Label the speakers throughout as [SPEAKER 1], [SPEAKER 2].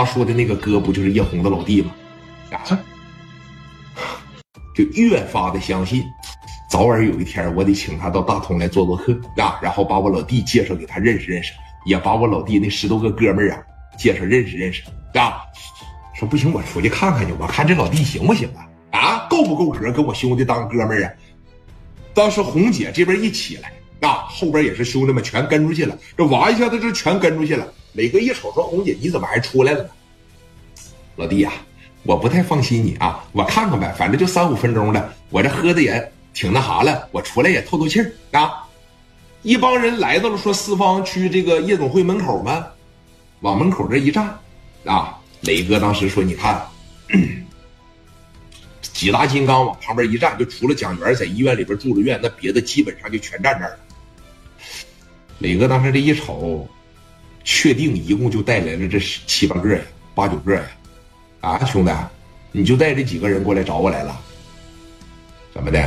[SPEAKER 1] 他说的那个哥不就是叶红的老弟吗？啊，就越发的相信，早晚有一天我得请他到大同来做做客啊，然后把我老弟介绍给他认识认识，也把我老弟那十多个哥们儿啊介绍认识认识啊。说不行，我出去看看去，我看这老弟行不行啊？啊，够不够格跟我兄弟当哥们儿啊？当时红姐这边一起来。啊，后边也是兄弟们全跟出去了，这娃一下子就全跟出去了。磊哥一瞅说：“红姐，你怎么还出来了呢？”老弟呀，我不太放心你啊，我看看呗，反正就三五分钟的，我这喝的也挺那啥了，我出来也透透气儿啊。一帮人来到了说四方区这个夜总会门口吗，往门口这一站，啊，磊哥当时说：“你看，几大金刚往旁边一站，就除了蒋元在医院里边住了院，那别的基本上就全站这儿了。”磊哥当时这一瞅，确定一共就带来了这七八个呀，八九个呀，啊，兄弟，你就带这几个人过来找我来了？怎么的？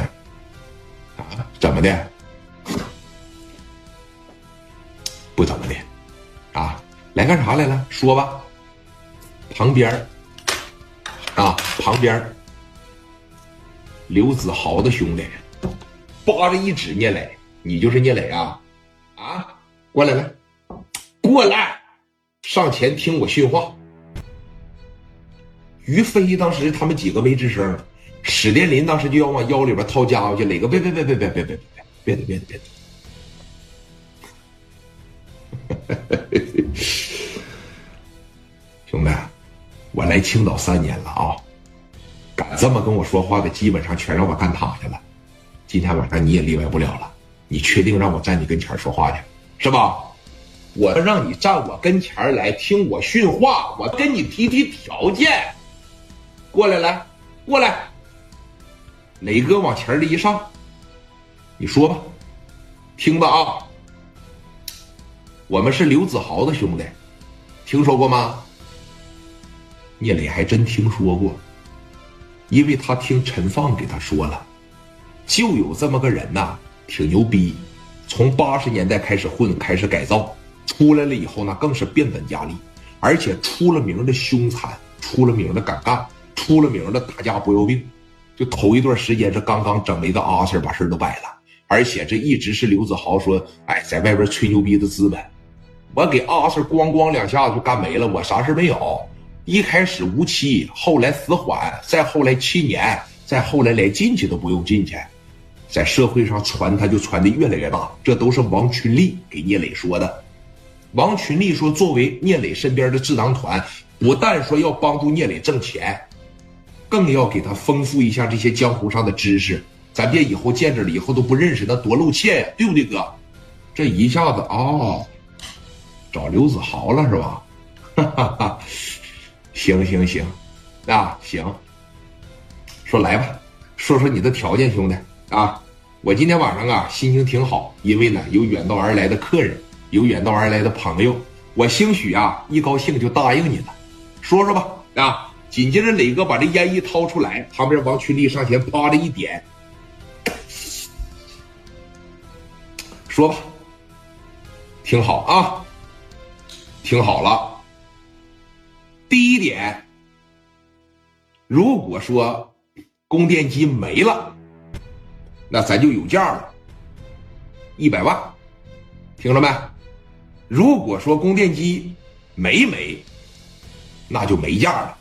[SPEAKER 1] 啊，怎么的？不怎么的，啊，来干啥来了？说吧。旁边啊，旁边刘子豪的兄弟，扒着一指聂磊，你就是聂磊啊？啊，过来来，过来，上前听我训话。于飞当时他们几个没吱声，史殿林当时就要往腰里边掏家伙去，磊哥别别别别别别别别别别别别，兄弟，我来青岛三年了啊，敢这么跟我说话的，基本上全让我干躺下了。今天晚上你也例外不了了。你确定让我站你跟前说话去，是吧？我让你站我跟前来听我训话，我跟你提提条件。过来，来，过来。磊哥往前这一上，你说吧，听吧啊。我们是刘子豪的兄弟，听说过吗？聂磊还真听说过，因为他听陈放给他说了，就有这么个人呐。挺牛逼，从八十年代开始混，开始改造，出来了以后呢，更是变本加厉，而且出了名的凶残，出了名的敢干，出了名的打架不要命。就头一段时间，这刚刚整了一个阿 Sir，把事都摆了，而且这一直是刘子豪说，哎，在外边吹牛逼的资本。我给阿 Sir 咣咣两下子就干没了，我啥事没有。一开始无期，后来死缓，再后来七年，再后来连进去都不用进去。在社会上传，他就传的越来越大。这都是王群力给聂磊说的。王群力说，作为聂磊身边的智囊团，不但说要帮助聂磊挣钱，更要给他丰富一下这些江湖上的知识。咱别以后见着了以后都不认识，那多露怯呀，对不对，哥？这一下子哦，找刘子豪了是吧？哈哈哈，行行行，啊行，说来吧，说说你的条件，兄弟啊。我今天晚上啊，心情挺好，因为呢有远道而来的客人，有远道而来的朋友，我兴许啊一高兴就答应你了。说说吧，啊！紧接着磊哥把这烟一掏出来，旁边王群力上前啪的一点，说吧，听好啊，听好了。第一点，如果说供电机没了。那咱就有价了，一百万，听着没？如果说供电机没煤，那就没价了。